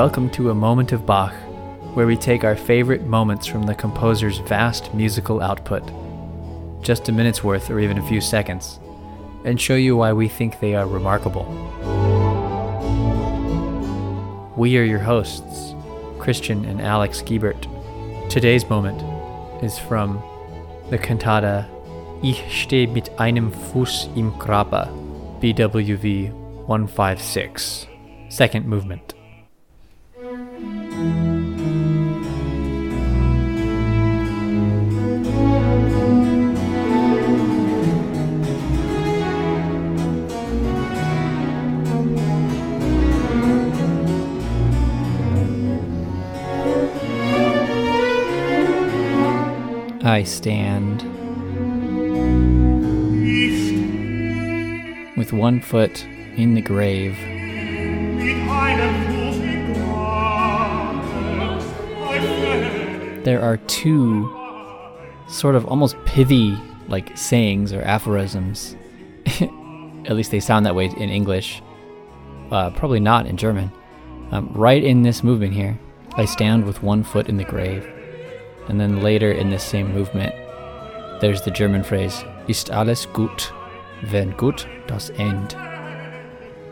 welcome to a moment of Bach, where we take our favorite moments from the composer's vast musical output, just a minute's worth or even a few seconds, and show you why we think they are remarkable. We are your hosts, Christian and Alex Giebert. Today's moment is from the cantata Ich stehe mit einem Fuß im Grabe, BWV 156, second movement. I stand with one foot in the grave. There are two sort of almost pithy like sayings or aphorisms. At least they sound that way in English. Uh, probably not in German. Um, right in this movement here, I stand with one foot in the grave. And then later in this same movement, there's the German phrase, Ist alles gut, wenn gut das End.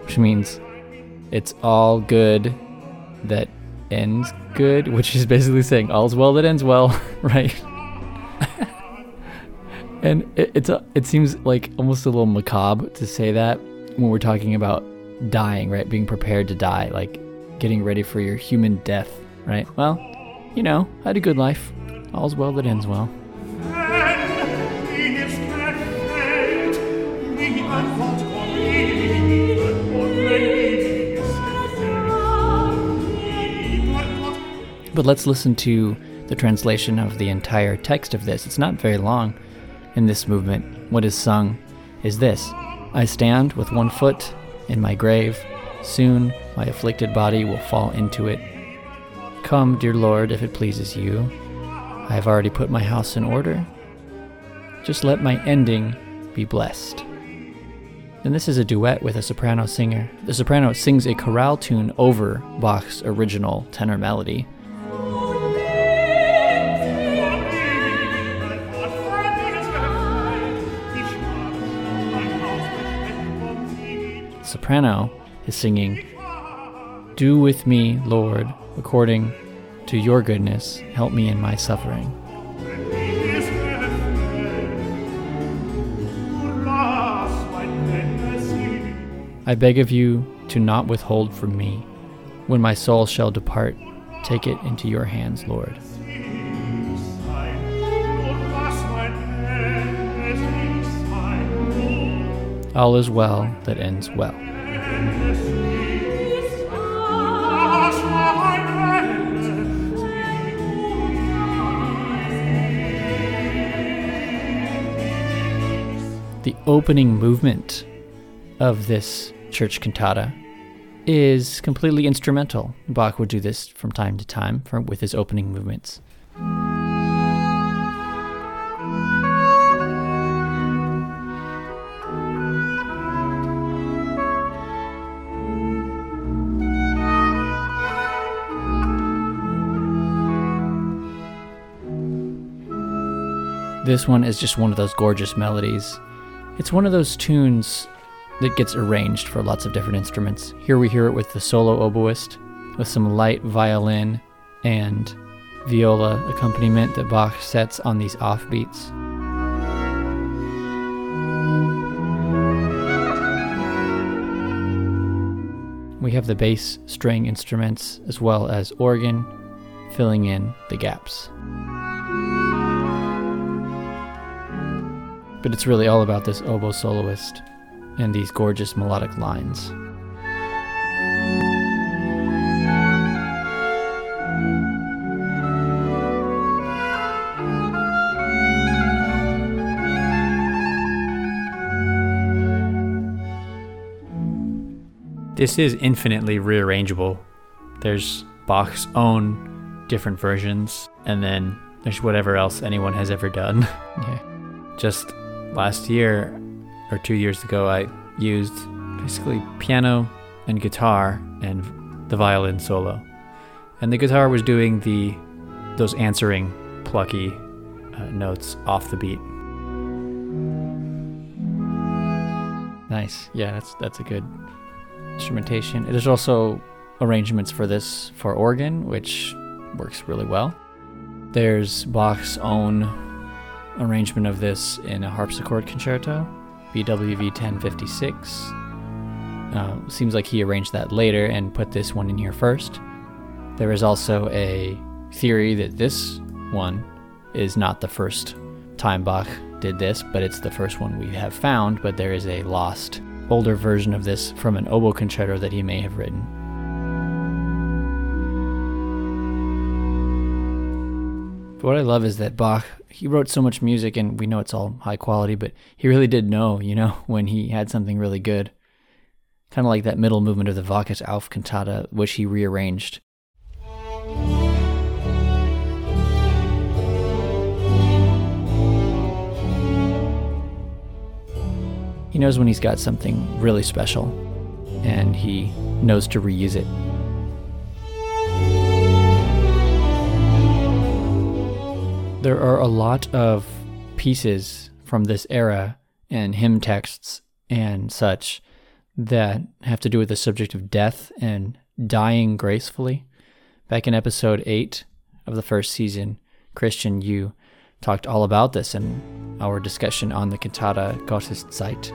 Which means, it's all good that ends good, which is basically saying all's well that ends well, right? and it, it's a, it seems like almost a little macabre to say that when we're talking about dying, right? Being prepared to die, like getting ready for your human death, right? Well, you know, I had a good life. All's well that ends well. But let's listen to the translation of the entire text of this. It's not very long in this movement. What is sung is this I stand with one foot in my grave. Soon my afflicted body will fall into it. Come, dear Lord, if it pleases you. I have already put my house in order. Just let my ending be blessed. And this is a duet with a soprano singer. The soprano sings a chorale tune over Bach's original tenor melody. Soprano is singing, Do with me, Lord, according to your goodness, help me in my suffering. I beg of you to not withhold from me. When my soul shall depart, take it into your hands, Lord. All is well that ends well. The opening movement of this church cantata is completely instrumental. Bach would do this from time to time for, with his opening movements. This one is just one of those gorgeous melodies. It's one of those tunes that gets arranged for lots of different instruments. Here we hear it with the solo oboist, with some light violin and viola accompaniment that Bach sets on these offbeats. We have the bass string instruments as well as organ filling in the gaps. But it's really all about this oboe soloist and these gorgeous melodic lines. This is infinitely rearrangeable. There's Bach's own different versions, and then there's whatever else anyone has ever done. yeah. Just last year or two years ago, I used basically piano and guitar and the violin solo. and the guitar was doing the those answering plucky uh, notes off the beat. Nice. Yeah, that's that's a good instrumentation. There's also arrangements for this for organ, which works really well. There's Bach's own arrangement of this in a harpsichord concerto, BWV 1056. Uh, seems like he arranged that later and put this one in here first. There is also a theory that this one is not the first time Bach did this, but it's the first one we have found. But there is a lost, older version of this from an oboe concerto that he may have written. But what I love is that Bach, he wrote so much music, and we know it's all high quality, but he really did know, you know, when he had something really good. Kind of like that middle movement of the Wachet auf cantata, which he rearranged He knows when he's got something really special, and he knows to reuse it. There are a lot of pieces from this era and hymn texts and such that have to do with the subject of death and dying gracefully. Back in episode 8 of the first season, Christian, you talked all about this in our discussion on the cantata Gotteszeit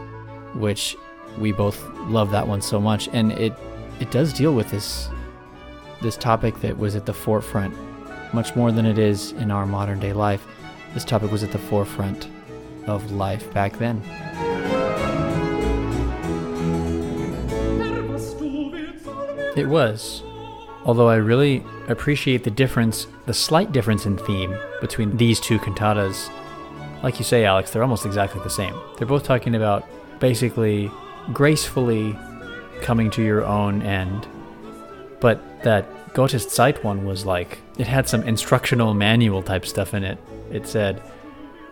which we both love that one so much, and it it does deal with this this topic that was at the forefront much more than it is in our modern day life. This topic was at the forefront of life back then. It was. Although I really appreciate the difference, the slight difference in theme between these two cantatas. Like you say, Alex, they're almost exactly the same. They're both talking about basically gracefully coming to your own end. But that Gotteszeit one was like, it had some instructional manual type stuff in it. It said,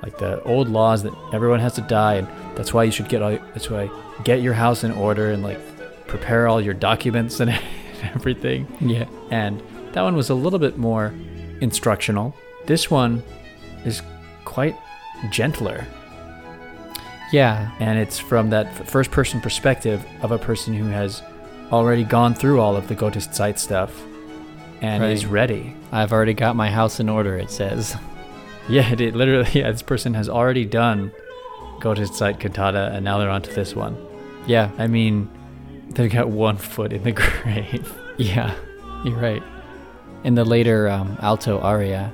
like the old laws that everyone has to die, and that's why you should get all, that's why get your house in order and like prepare all your documents and everything. Yeah. And that one was a little bit more instructional. This one is quite gentler yeah. And it's from that first person perspective of a person who has already gone through all of the Gotteszeit stuff and right. is ready. I've already got my house in order, it says. Yeah, it, it literally, yeah, this person has already done Gotteszeit cantata and now they're on to this one. Yeah. I mean, they've got one foot in the grave. yeah, you're right. In the later um, alto aria,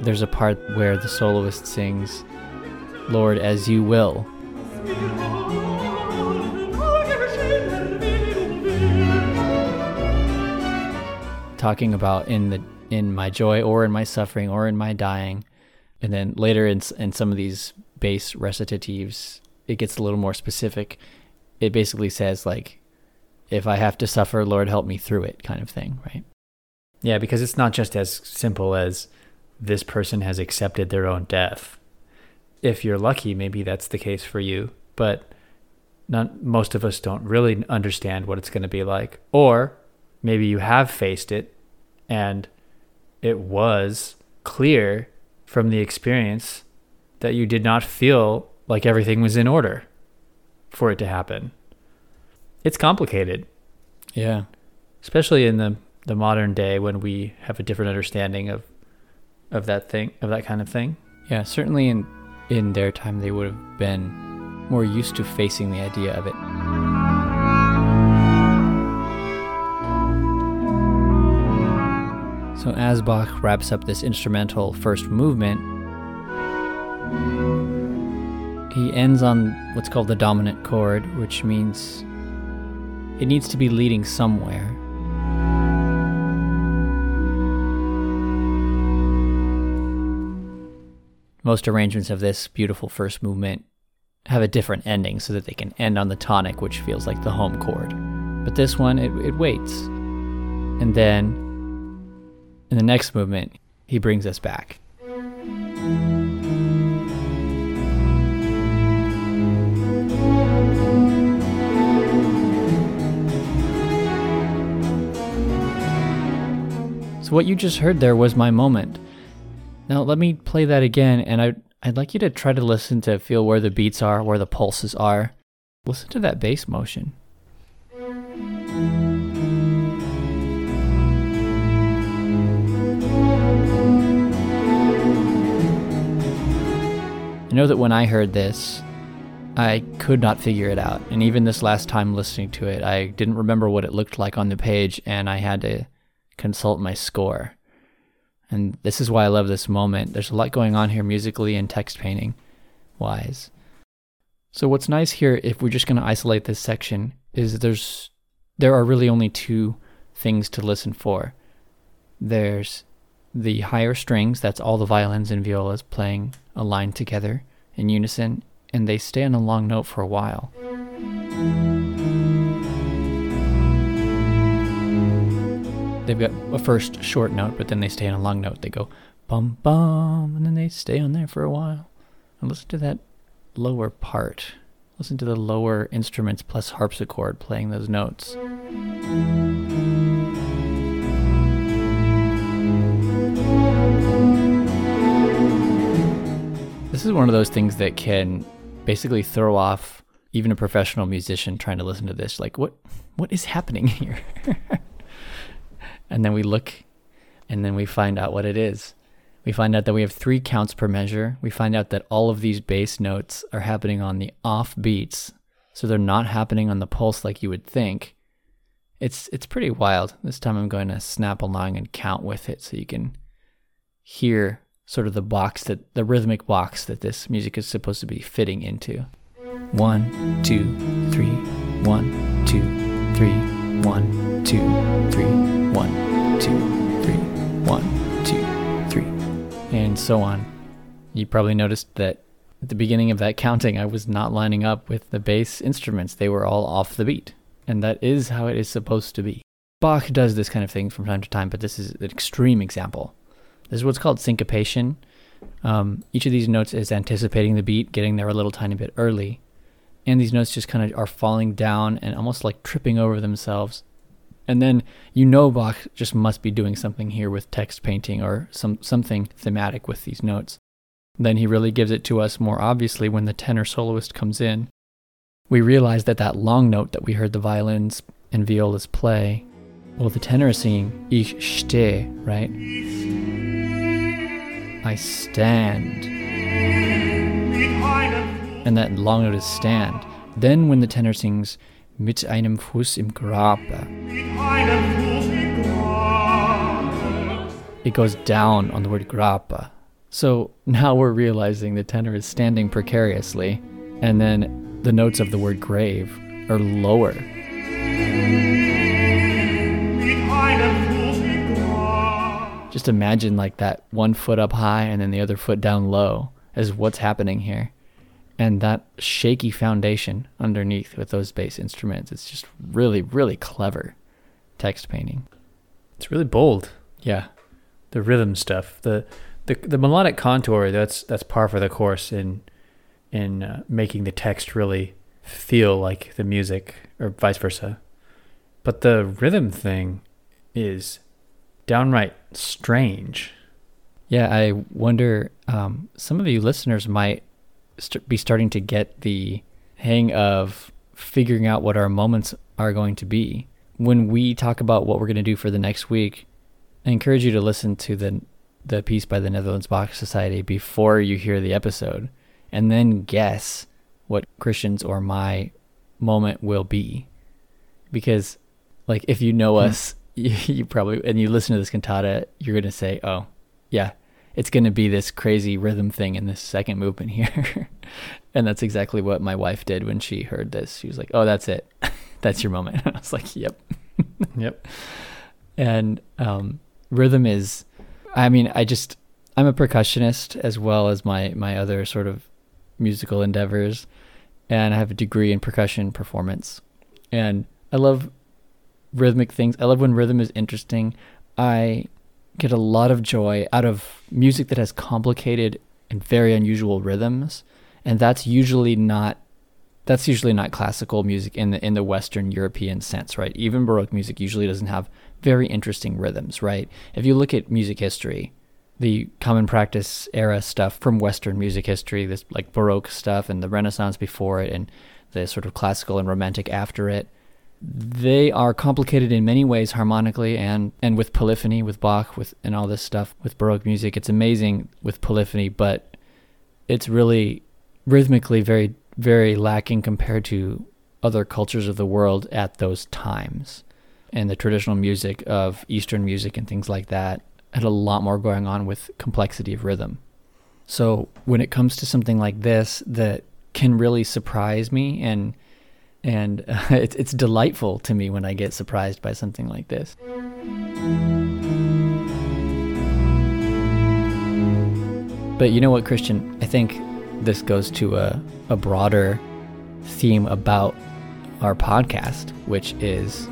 there's a part where the soloist sings, Lord, as you will. Talking about in the in my joy or in my suffering or in my dying, and then later in in some of these bass recitatives, it gets a little more specific. It basically says like, "If I have to suffer, Lord, help me through it," kind of thing, right? Yeah, because it's not just as simple as this person has accepted their own death if you're lucky, maybe that's the case for you. But not, most of us don't really understand what it's going to be like. Or maybe you have faced it and it was clear from the experience that you did not feel like everything was in order for it to happen. It's complicated. Yeah. Especially in the, the modern day when we have a different understanding of of that thing of that kind of thing. Yeah, certainly in in their time they would have been more used to facing the idea of it. So as Bach wraps up this instrumental first movement, he ends on what's called the dominant chord, which means it needs to be leading somewhere. most arrangements of this beautiful first movement have a different ending so that they can end on the tonic, which feels like the home chord. But this one, it, it waits. And then in the next movement, he brings us back. So what you just heard there was my moment. Now let me play that again, and I I'd like you to try to listen to feel where the beats are, where the pulses are. Listen to that bass motion. I know that when I heard this, I could not figure it out. And even this last time listening to it, I didn't remember what it looked like on the page, and I had to consult my score. And this is why I love this moment. There's a lot going on here musically and text painting wise. So what's nice here if we're just going to isolate this section is there's there are really only two things to listen for. There's the higher strings, that's all the violins and violas playing a line together in unison, and they stay on a long note for a while. They've got a first short note, but then they stay on a long note. They go bum bum, and then they stay on there for a while. And listen to that lower part. Listen to the lower instruments plus harpsichord playing those notes. This is one of those things that can basically throw off even a professional musician trying to listen to this. Like, what what is happening here? and then we look and then we find out what it is. We find out that we have three counts per measure. We find out that all of these bass notes are happening on the off beats, so they're not happening on the pulse like you would think. It's it's pretty wild. This time I'm going to snap along and count with it so you can hear sort of the box that the rhythmic box that this music is supposed to be fitting into. One, two, three, one, two, three, one, two, three, one, two, three, one, two, three, and so on. You probably noticed that at the beginning of that counting, I was not lining up with the bass instruments. They were all off the beat. And that is how it is supposed to be. Bach does this kind of thing from time to time, but this is an extreme example. This is what's called syncopation. Um, each of these notes is anticipating the beat, getting there a little tiny bit early. And these notes just kind of are falling down and almost like tripping over themselves. And then you know Bach just must be doing something here with text painting or some something thematic with these notes. Then he really gives it to us more obviously when the tenor soloist comes in. We realize that that long note that we heard the violins and violas play, well, the tenor is singing Ich stehe, right? I stand. And that long note is stand. Then when the tenor sings mit einem Fuß im Grabe, it goes down on the word Grabe. So now we're realizing the tenor is standing precariously, and then the notes of the word grave are lower. Just imagine like that one foot up high and then the other foot down low is what's happening here. And that shaky foundation underneath with those bass instruments. It's just really, really clever text painting. It's really bold. Yeah. The rhythm stuff, the the, the melodic contour, that's that's par for the course in in uh, making the text really feel like the music or vice versa. But the rhythm thing is downright strange. Yeah, I wonder. Um, some of you listeners might st- be starting to get the hang of figuring out what our moments are going to be. When we talk about what we're going to do for the next week, I encourage you to listen to the the piece by the Netherlands Bach Society before you hear the episode, and then guess what Christian's or my moment will be. Because, like, if you know hmm. us, you, you probably and you listen to this cantata, you're gonna say, "Oh, yeah, it's gonna be this crazy rhythm thing in this second movement here," and that's exactly what my wife did when she heard this. She was like, "Oh, that's it, that's your moment." I was like, "Yep, yep." And um, rhythm is, I mean, I just I'm a percussionist as well as my my other sort of musical endeavors, and I have a degree in percussion performance, and I love rhythmic things. I love when rhythm is interesting. I get a lot of joy out of music that has complicated and very unusual rhythms. And that's usually not that's usually not classical music in the in the Western European sense, right? Even Baroque music usually doesn't have very interesting rhythms, right? If you look at music history, the common practice era stuff from Western music history, this like Baroque stuff and the Renaissance before it and the sort of classical and romantic after it, they are complicated in many ways harmonically and, and with polyphony, with Bach, with and all this stuff with Baroque music. It's amazing with polyphony, but it's really rhythmically very, very lacking compared to other cultures of the world at those times. And the traditional music of Eastern music and things like that had a lot more going on with complexity of rhythm. So when it comes to something like this that can really surprise me and and uh, it's it's delightful to me when I get surprised by something like this. But you know what, Christian? I think this goes to a, a broader theme about our podcast, which is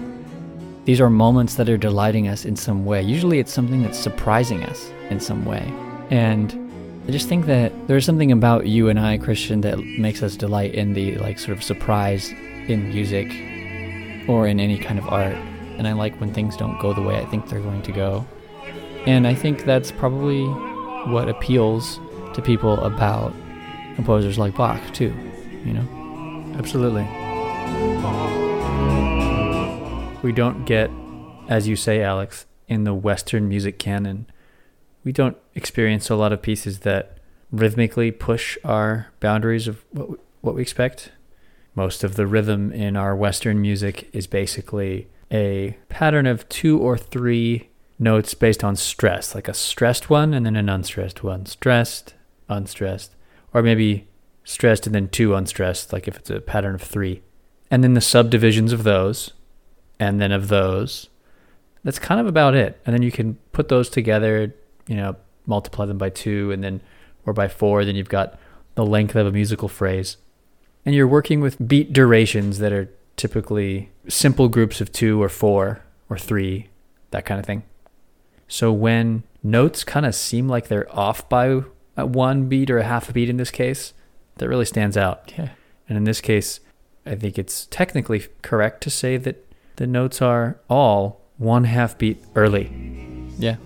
these are moments that are delighting us in some way. Usually it's something that's surprising us in some way. And I just think that there's something about you and I, Christian, that makes us delight in the like sort of surprise in music or in any kind of art. And I like when things don't go the way I think they're going to go. And I think that's probably what appeals to people about composers like Bach, too, you know? Absolutely. We don't get, as you say, Alex, in the Western music canon, we don't experience a lot of pieces that rhythmically push our boundaries of what we, what we expect. Most of the rhythm in our Western music is basically a pattern of two or three notes based on stress, like a stressed one and then an unstressed one. Stressed, unstressed, or maybe stressed and then two unstressed, like if it's a pattern of three. And then the subdivisions of those and then of those. That's kind of about it. And then you can put those together, you know, multiply them by two and then or by four, then you've got the length of a musical phrase. And you're working with beat durations that are typically simple groups of two or four or three, that kind of thing. So when notes kind of seem like they're off by one beat or a half a beat in this case, that really stands out. Yeah. And in this case, I think it's technically correct to say that the notes are all one half beat early. Yeah.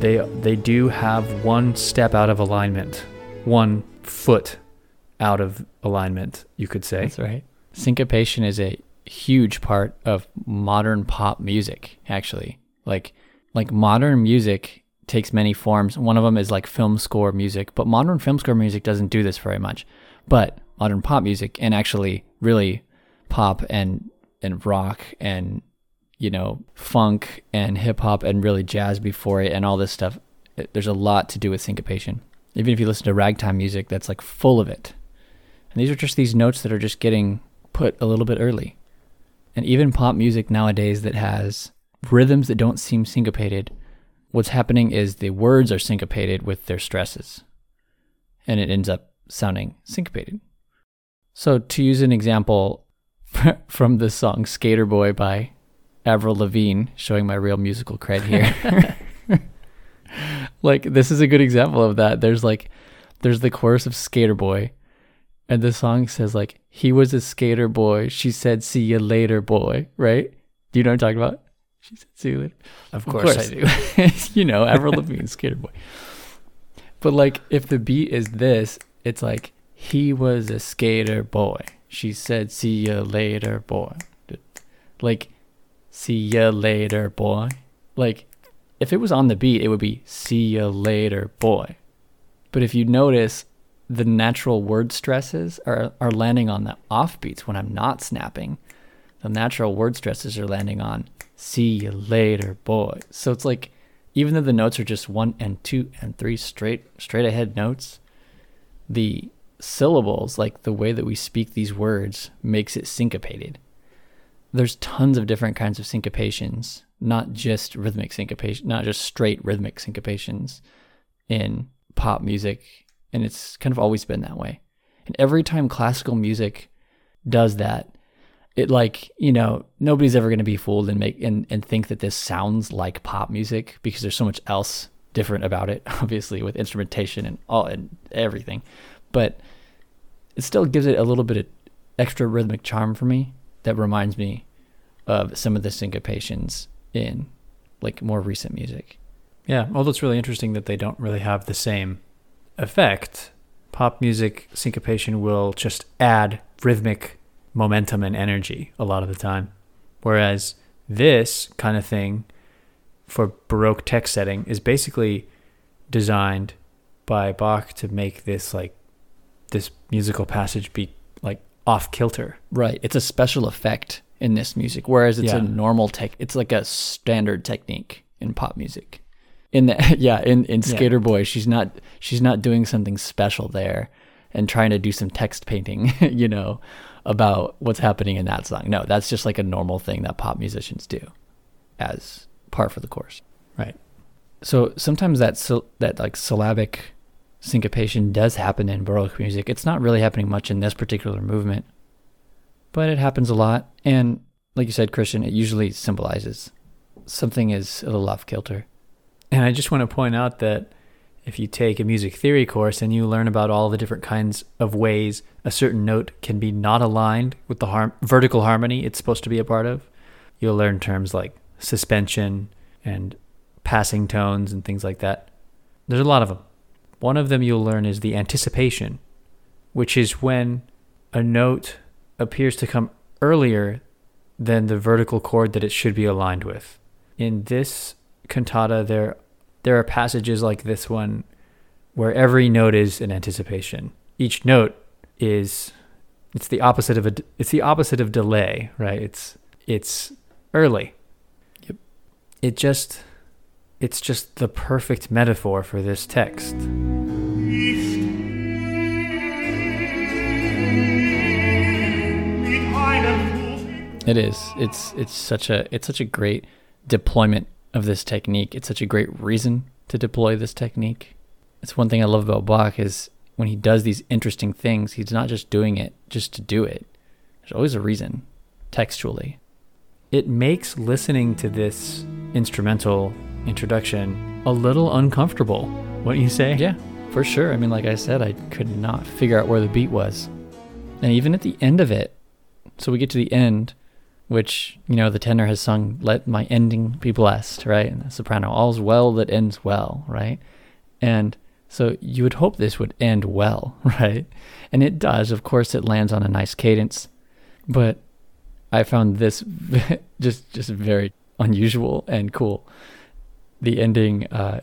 They they do have one step out of alignment, one foot out of alignment, you could say. That's right. Syncopation is a huge part of modern pop music, actually. Like like modern music takes many forms. One of them is like film score music, but modern film score music doesn't do this very much. But modern pop music and actually really pop and and rock and you know funk and hip hop and really jazz before it and all this stuff. It, there's a lot to do with syncopation. Even if you listen to ragtime music, that's like full of it. And these are just these notes that are just getting put a little bit early. And even pop music nowadays that has rhythms that don't seem syncopated what's happening is the words are syncopated with their stresses and it ends up sounding syncopated. So, to use an example from the song Skater Boy by Avril Lavigne, showing my real musical cred here. like, this is a good example of that. There's like, there's the chorus of Skater Boy, and the song says, like, he was a skater boy. She said, see you later, boy, right? Do you know what I'm talking about? She said, "See you later." Of course, I do. you know, Avril Lavigne, Skater Boy. But like, if the beat is this, it's like he was a skater boy. She said, "See you later, boy." Like, "See ya later, boy." Like, if it was on the beat, it would be "See ya later, boy." But if you notice, the natural word stresses are are landing on the offbeats when I'm not snapping. The natural word stresses are landing on see you later, boy. So it's like even though the notes are just one and two and three straight straight ahead notes, the syllables, like the way that we speak these words, makes it syncopated. There's tons of different kinds of syncopations, not just rhythmic syncopation, not just straight rhythmic syncopations in pop music, and it's kind of always been that way. And every time classical music does that, it like you know nobody's ever going to be fooled and make and, and think that this sounds like pop music because there's so much else different about it obviously with instrumentation and all and everything. But it still gives it a little bit of extra rhythmic charm for me that reminds me of some of the syncopations in like more recent music Yeah, although it's really interesting that they don't really have the same effect. Pop music syncopation will just add rhythmic momentum and energy a lot of the time. Whereas this kind of thing for Baroque text setting is basically designed by Bach to make this like this musical passage be off kilter. right it's a special effect in this music whereas it's Yeah. a normal tech it's like a standard technique in pop music in the yeah in in Yeah. skater boy she's not she's not doing something special there and trying to do some text painting you know about what's happening in that song no that's just like a normal thing that pop musicians do as par for the course Right. so sometimes that syl- that like syllabic syncopation does happen in baroque music it's not really happening much in this particular movement but it happens a lot and like you said christian it usually symbolizes something is a little off kilter And I just want to point out that if you take a music theory course and you learn about all the different kinds of ways a certain note can be not aligned with the harm- vertical harmony it's supposed to be a part of, you'll learn terms like suspension and passing tones and things like that. There's a lot of them. One of them you'll learn is the anticipation, which is when a note appears to come earlier than the vertical chord that it should be aligned with. In this cantata there there are passages like this one where every note is an anticipation. Each note is it's the opposite of a it's the opposite of delay, right? It's it's early. Yep. It just it's just the perfect metaphor for this text. It is. It's it's such a it's such a great deployment of this technique. It's such a great reason to deploy this technique. It's one thing I love about Bach is when he does these interesting things, he's not just doing it just to do it. There's always a reason, textually. It makes listening to this instrumental introduction a little uncomfortable. Wouldn't you say? Yeah, for sure. I mean, like I said, I could not figure out where the beat was. And even at the end of it, so we get to the end, which, you know, the tenor has sung, Let my ending be blessed, right? And the soprano, All's well that ends well, right? And so you would hope this would end well, right? And it does. Of course, it lands on a nice cadence. But I found this just just very unusual and cool. The ending, uh,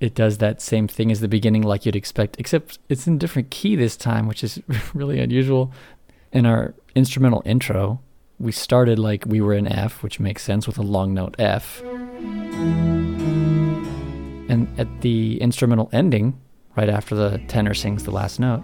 it does that same thing as the beginning, like you'd expect, except it's in different key this time, which is really unusual. In our instrumental intro, we started like we were in F, which makes sense with a long note F. And at the instrumental ending, right after the tenor sings the last note,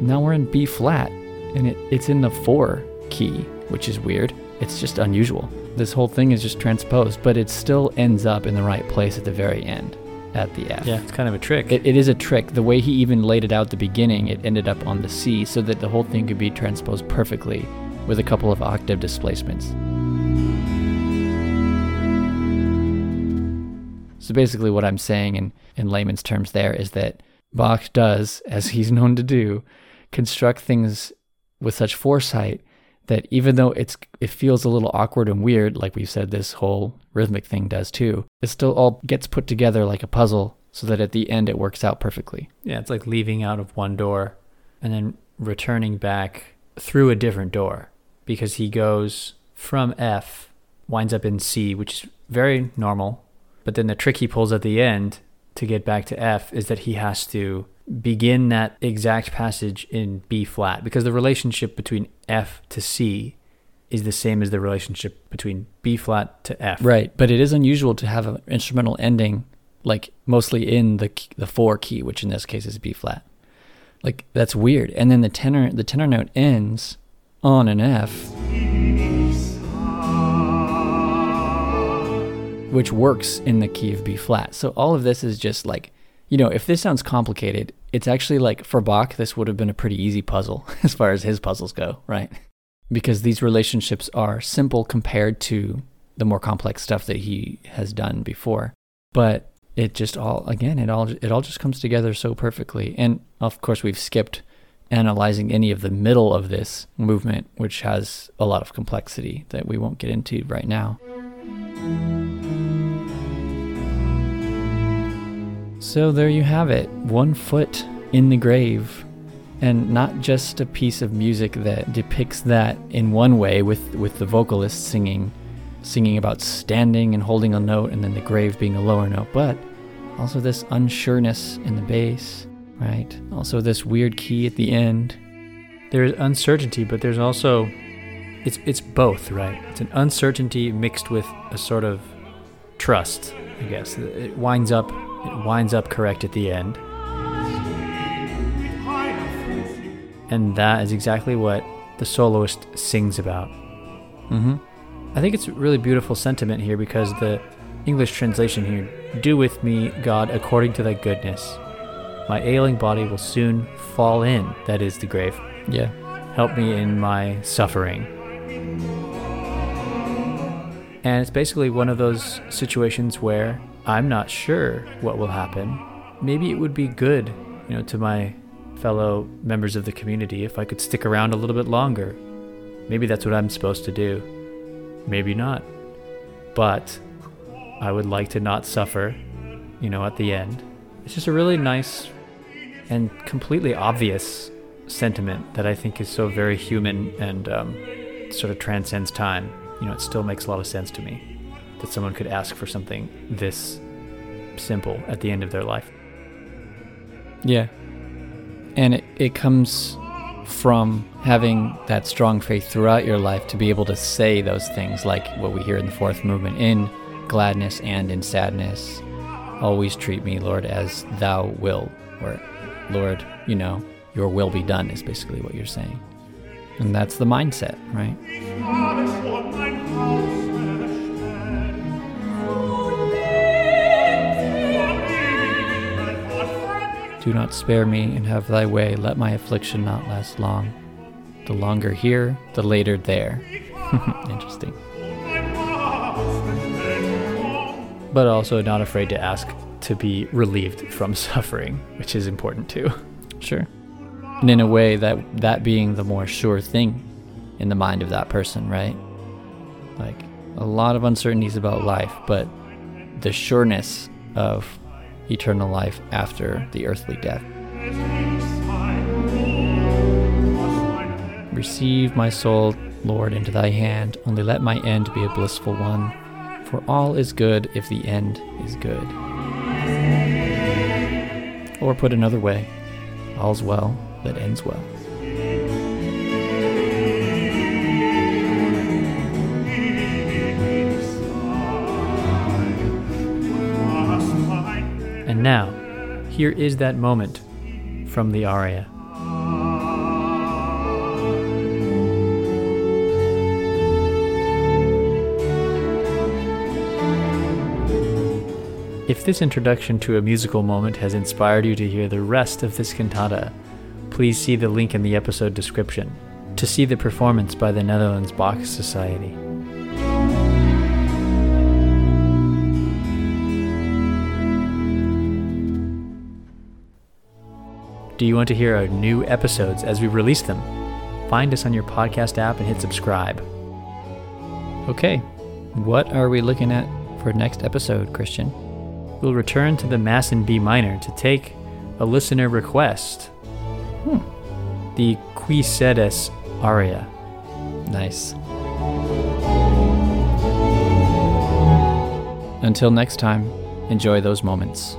now we're in B flat, and it, it's in the four key, which is weird. It's just unusual. This whole thing is just transposed, but it still ends up in the right place at the very end, at the F. Yeah, it's kind of a trick. It, it is a trick. The way he even laid it out at the beginning, it ended up on the C so that the whole thing could be transposed perfectly with a couple of octave displacements. So basically, what I'm saying in, in layman's terms there is that Bach does, as he's known to do, construct things with such foresight that even though it's it feels a little awkward and weird, like we said this whole rhythmic thing does too, it still all gets put together like a puzzle so that at the end it works out perfectly. Yeah, it's like leaving out of one door and then returning back through a different door because he goes from F, winds up in C, which is very normal. But then the trick he pulls at the end to get back to F is that he has to begin that exact passage in B flat because the relationship between F to C is the same as the relationship between B flat to F. Right, but it is unusual to have an instrumental ending like mostly in the the four key, which in this case is B flat. Like that's weird. And then the tenor the tenor note ends on an F, which works in the key of B flat. So all of this is just like, you know, if this sounds complicated, it's actually like for Bach, this would have been a pretty easy puzzle as far as his puzzles go, right? Because these relationships are simple compared to the more complex stuff that he has done before. But it just all again, it all it all just comes together so perfectly. And of course, we've skipped analyzing any of the middle of this movement, which has a lot of complexity that we won't get into right now. So there you have it, one foot in the grave. And not just a piece of music that depicts that in one way with, with the vocalist singing singing about standing and holding a note and then the grave being a lower note, but also this unsureness in the bass, right? Also this weird key at the end. There's uncertainty, but there's also it's it's both, right? It's an uncertainty mixed with a sort of trust, I guess. It winds up it winds up correct at the end. And that is exactly what the soloist sings about. Mm-hmm. I think it's a really beautiful sentiment here because the English translation here do with me, God, according to thy goodness. My ailing body will soon fall in, that is the grave. Yeah. Help me in my suffering. And it's basically one of those situations where I'm not sure what will happen. Maybe it would be good, you know, to my fellow members of the community if I could stick around a little bit longer. Maybe that's what I'm supposed to do maybe not. But I would like to not suffer, you know, at the end. It's just a really nice and completely obvious sentiment that I think is so very human and um, sort of transcends time. You know, it still makes a lot of sense to me that someone could ask for something this simple at the end of their life. Yeah. And it, it comes from having that strong faith throughout your life to be able to say those things like what we hear in the fourth movement in gladness and in sadness. Always treat me, Lord, as thou will, or Lord, you know, your will be done is basically what you're saying. And that's the mindset, right? Do not spare me and have thy way. Let my affliction not last long. The longer here, the later there. Interesting. But also not afraid to ask to be relieved from suffering, which is important too. Sure. And in a way that that being the more sure thing in the mind of that person, right? Like a lot of uncertainties about life, but the sureness of eternal life after the earthly death. Receive my soul, Lord, into thy hand. Only let my end be a blissful one. For all is good if the end is good. Or put another way, all's well that ends well. Now, here is that moment from the aria. If this introduction to a musical moment has inspired you to hear the rest of this cantata, please see the link in the episode description to see the performance by the Netherlands Bach Society. Do you want to hear our new episodes as we release them? Find us on your podcast app and hit subscribe. Okay, what are we looking at for next episode, Christian? We'll return to the Mass in B minor to take a listener request. Hmm. The Qui Sedes aria. Nice. Until next time, enjoy those moments.